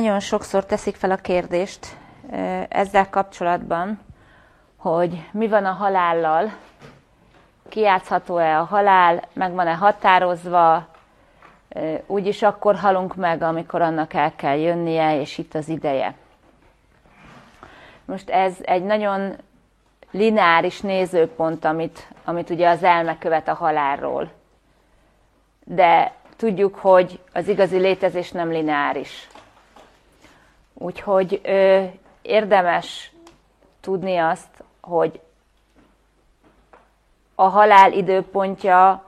nagyon sokszor teszik fel a kérdést ezzel kapcsolatban, hogy mi van a halállal, kiátszható-e a halál, meg van-e határozva, úgyis akkor halunk meg, amikor annak el kell jönnie, és itt az ideje. Most ez egy nagyon lineáris nézőpont, amit, amit ugye az elme követ a halálról. De tudjuk, hogy az igazi létezés nem lineáris. Úgyhogy ö, érdemes tudni azt, hogy a halál időpontja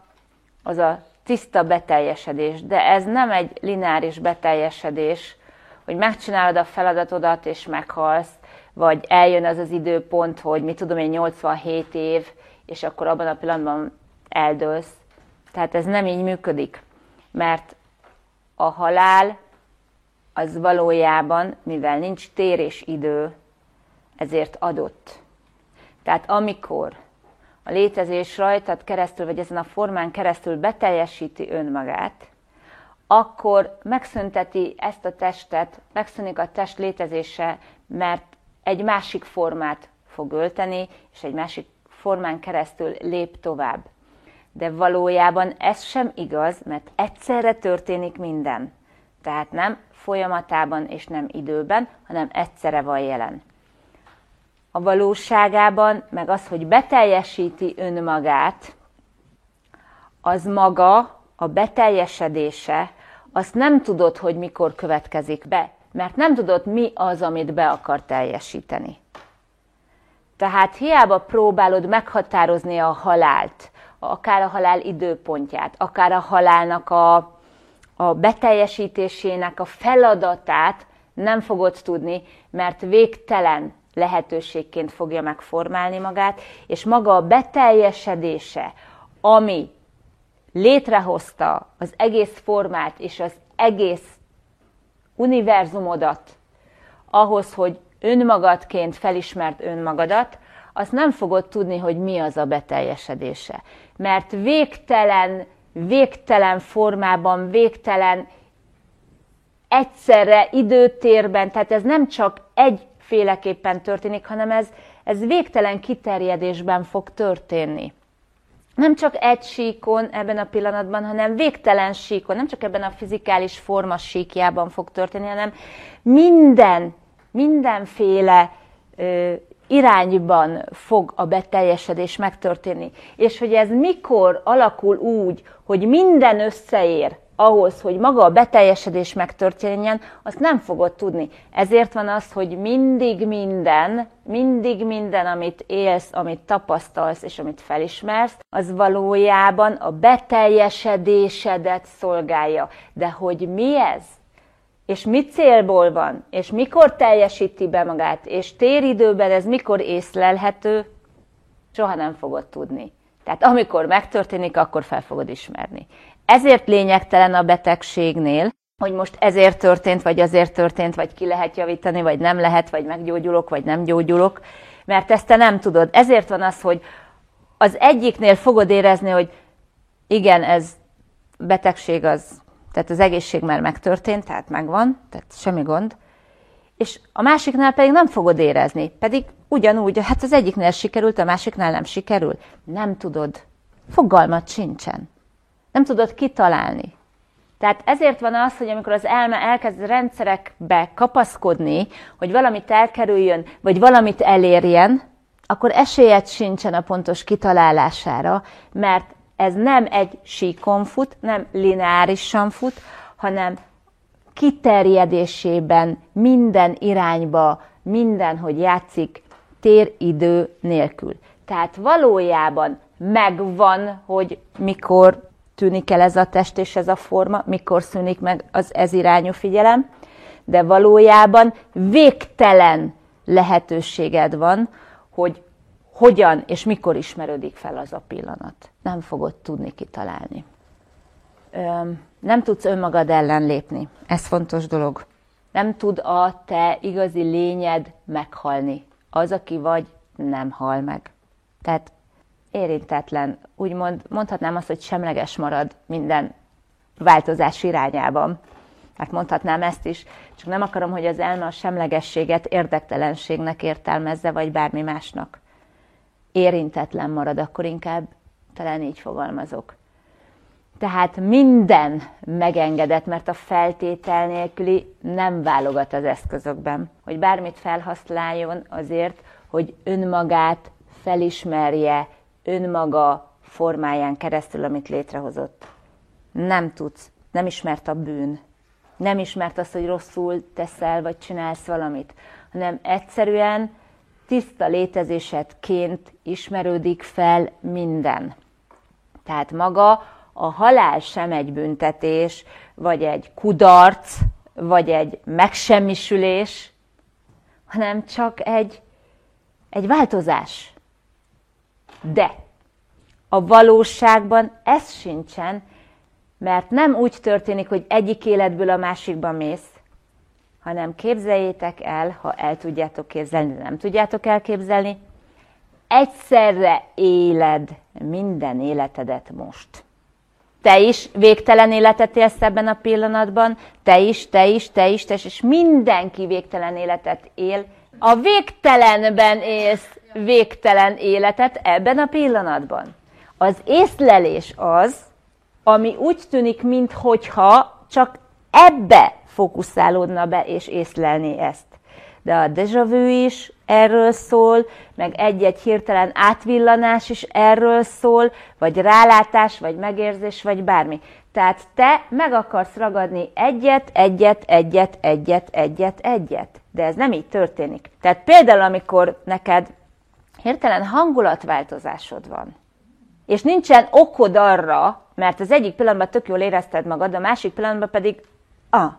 az a tiszta beteljesedés, de ez nem egy lineáris beteljesedés, hogy megcsinálod a feladatodat és meghalsz, vagy eljön az az időpont, hogy mi tudom én 87 év, és akkor abban a pillanatban eldőlsz. Tehát ez nem így működik, mert a halál az valójában, mivel nincs tér és idő, ezért adott. Tehát amikor a létezés rajtad keresztül, vagy ezen a formán keresztül beteljesíti önmagát, akkor megszünteti ezt a testet, megszűnik a test létezése, mert egy másik formát fog ölteni, és egy másik formán keresztül lép tovább. De valójában ez sem igaz, mert egyszerre történik minden. Tehát nem folyamatában és nem időben, hanem egyszerre van jelen. A valóságában, meg az, hogy beteljesíti önmagát, az maga, a beteljesedése, azt nem tudod, hogy mikor következik be mert nem tudod, mi az, amit be akar teljesíteni. Tehát hiába próbálod meghatározni a halált, akár a halál időpontját, akár a halálnak a, a beteljesítésének a feladatát nem fogod tudni, mert végtelen lehetőségként fogja megformálni magát, és maga a beteljesedése, ami létrehozta az egész formát és az egész univerzumodat ahhoz, hogy önmagadként felismert önmagadat, azt nem fogod tudni, hogy mi az a beteljesedése. Mert végtelen, végtelen formában, végtelen egyszerre időtérben, tehát ez nem csak egyféleképpen történik, hanem ez, ez végtelen kiterjedésben fog történni. Nem csak egy síkon ebben a pillanatban, hanem végtelen síkon, nem csak ebben a fizikális forma síkjában fog történni, hanem minden, mindenféle ö, irányban fog a beteljesedés megtörténni. És hogy ez mikor alakul úgy, hogy minden összeér ahhoz, hogy maga a beteljesedés megtörténjen, azt nem fogod tudni. Ezért van az, hogy mindig minden, mindig minden, amit élsz, amit tapasztalsz és amit felismersz, az valójában a beteljesedésedet szolgálja. De hogy mi ez? És mi célból van? És mikor teljesíti be magát? És téridőben ez mikor észlelhető? Soha nem fogod tudni. Tehát amikor megtörténik, akkor fel fogod ismerni. Ezért lényegtelen a betegségnél, hogy most ezért történt, vagy azért történt, vagy ki lehet javítani, vagy nem lehet, vagy meggyógyulok, vagy nem gyógyulok, mert ezt te nem tudod. Ezért van az, hogy az egyiknél fogod érezni, hogy igen, ez betegség az, tehát az egészség már megtörtént, tehát megvan, tehát semmi gond, és a másiknál pedig nem fogod érezni, pedig ugyanúgy, hát az egyiknél sikerült, a másiknál nem sikerül. Nem tudod. Fogalmat sincsen nem tudod kitalálni. Tehát ezért van az, hogy amikor az elme elkezd rendszerekbe kapaszkodni, hogy valamit elkerüljön, vagy valamit elérjen, akkor esélyed sincsen a pontos kitalálására, mert ez nem egy síkon fut, nem lineárisan fut, hanem kiterjedésében minden irányba, mindenhogy játszik téridő nélkül. Tehát valójában megvan, hogy mikor tűnik el ez a test és ez a forma, mikor szűnik meg az ez irányú figyelem, de valójában végtelen lehetőséged van, hogy hogyan és mikor ismerődik fel az a pillanat. Nem fogod tudni kitalálni. Nem tudsz önmagad ellen lépni. Ez fontos dolog. Nem tud a te igazi lényed meghalni. Az, aki vagy, nem hal meg. Tehát érintetlen, úgymond mondhatnám azt, hogy semleges marad minden változás irányában. hát mondhatnám ezt is, csak nem akarom, hogy az elme a semlegességet érdektelenségnek értelmezze, vagy bármi másnak. Érintetlen marad, akkor inkább talán így fogalmazok. Tehát minden megengedett, mert a feltétel nélküli nem válogat az eszközökben. Hogy bármit felhasználjon azért, hogy önmagát felismerje, önmaga formáján keresztül, amit létrehozott. Nem tudsz, nem ismert a bűn. Nem ismert azt, hogy rosszul teszel, vagy csinálsz valamit, hanem egyszerűen tiszta létezésedként ismerődik fel minden. Tehát maga a halál sem egy büntetés, vagy egy kudarc, vagy egy megsemmisülés, hanem csak egy, egy változás. De a valóságban ez sincsen, mert nem úgy történik, hogy egyik életből a másikba mész, hanem képzeljétek el, ha el tudjátok képzelni, de nem tudjátok elképzelni, egyszerre éled minden életedet most. Te is végtelen életet élsz ebben a pillanatban, te is, te is, te is, te is, és mindenki végtelen életet él. A végtelenben élsz végtelen életet ebben a pillanatban. Az észlelés az, ami úgy tűnik, minthogyha csak ebbe fókuszálódna be és észlelni ezt. De a déjà vu is erről szól, meg egy-egy hirtelen átvillanás is erről szól, vagy rálátás, vagy megérzés, vagy bármi. Tehát te meg akarsz ragadni egyet, egyet, egyet, egyet, egyet, egyet. De ez nem így történik. Tehát például, amikor neked hirtelen hangulatváltozásod van, és nincsen okod arra, mert az egyik pillanatban tök jól érezted magad, a másik pillanatban pedig, ah,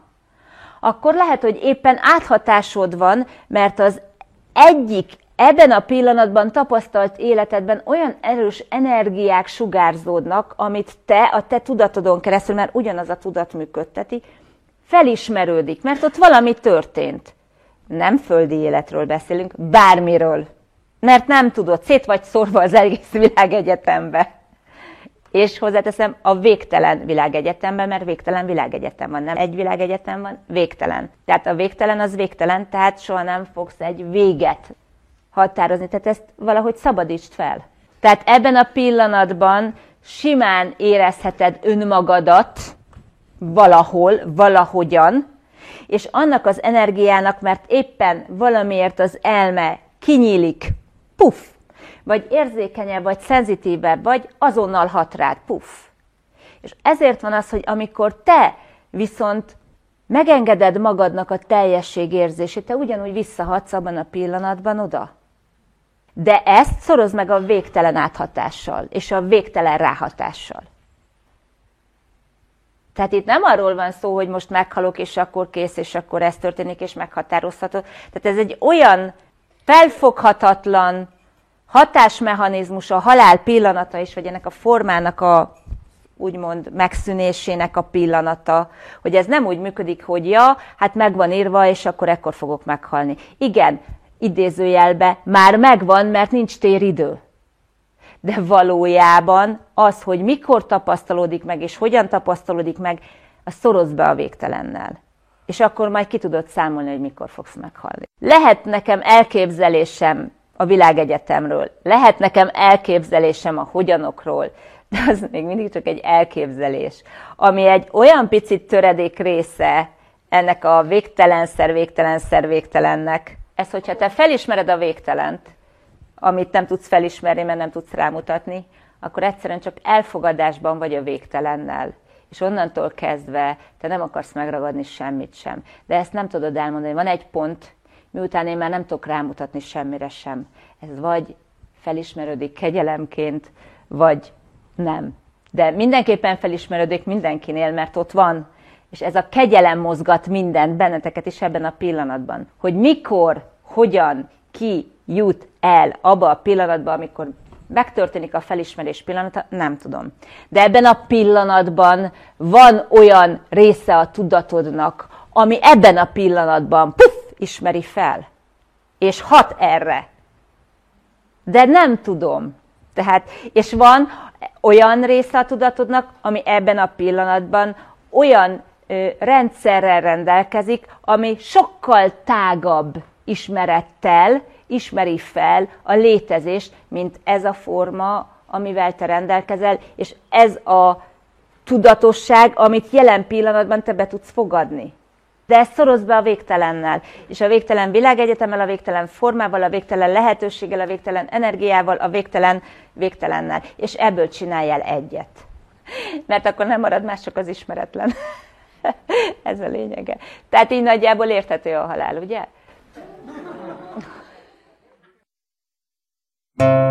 akkor lehet, hogy éppen áthatásod van, mert az egyik ebben a pillanatban tapasztalt életedben olyan erős energiák sugárzódnak, amit te a te tudatodon keresztül, mert ugyanaz a tudat működteti, felismerődik, mert ott valami történt. Nem földi életről beszélünk, bármiről. Mert nem tudod, szét vagy szorva az egész világegyetembe. És hozzáteszem, a végtelen világegyetemben, mert végtelen világegyetem van, nem egy világegyetem van, végtelen. Tehát a végtelen az végtelen, tehát soha nem fogsz egy véget határozni. Tehát ezt valahogy szabadítsd fel. Tehát ebben a pillanatban simán érezheted önmagadat valahol, valahogyan, és annak az energiának, mert éppen valamiért az elme kinyílik, puff, vagy érzékenyebb, vagy szenzitívebb, vagy azonnal hat rád, puff. És ezért van az, hogy amikor te viszont megengeded magadnak a teljesség érzését, te ugyanúgy visszahatsz abban a pillanatban oda. De ezt szoroz meg a végtelen áthatással, és a végtelen ráhatással. Tehát itt nem arról van szó, hogy most meghalok, és akkor kész, és akkor ez történik, és meghatározható. Tehát ez egy olyan felfoghatatlan hatásmechanizmus, a halál pillanata is, vagy ennek a formának a úgymond megszűnésének a pillanata, hogy ez nem úgy működik, hogy ja, hát megvan írva, és akkor ekkor fogok meghalni. Igen, idézőjelbe már megvan, mert nincs téridő. De valójában az, hogy mikor tapasztalódik meg, és hogyan tapasztalódik meg, az szoroz be a végtelennel. És akkor majd ki tudod számolni, hogy mikor fogsz meghalni. Lehet nekem elképzelésem a világegyetemről. Lehet nekem elképzelésem a hogyanokról, de az még mindig csak egy elképzelés, ami egy olyan picit töredék része ennek a végtelenszer, végtelenszer, végtelennek. Ez, hogyha te felismered a végtelent, amit nem tudsz felismerni, mert nem tudsz rámutatni, akkor egyszerűen csak elfogadásban vagy a végtelennel. És onnantól kezdve te nem akarsz megragadni semmit sem. De ezt nem tudod elmondani. Van egy pont, miután én már nem tudok rámutatni semmire sem. Ez vagy felismerődik kegyelemként, vagy nem. De mindenképpen felismerődik mindenkinél, mert ott van, és ez a kegyelem mozgat mindent, benneteket is ebben a pillanatban. Hogy mikor, hogyan, ki jut el abba a pillanatba, amikor megtörténik a felismerés pillanata, nem tudom. De ebben a pillanatban van olyan része a tudatodnak, ami ebben a pillanatban puff, ismeri fel, és hat erre. De nem tudom. Tehát, és van olyan része a tudatodnak, ami ebben a pillanatban olyan rendszerrel rendelkezik, ami sokkal tágabb ismerettel ismeri fel a létezést, mint ez a forma, amivel te rendelkezel, és ez a tudatosság, amit jelen pillanatban te be tudsz fogadni de ezt szoroz be a végtelennel. És a végtelen világegyetemmel, a végtelen formával, a végtelen lehetőséggel, a végtelen energiával, a végtelen végtelennel. És ebből csináljál egyet. Mert akkor nem marad más, csak az ismeretlen. Ez a lényege. Tehát így nagyjából érthető a halál, ugye? thank you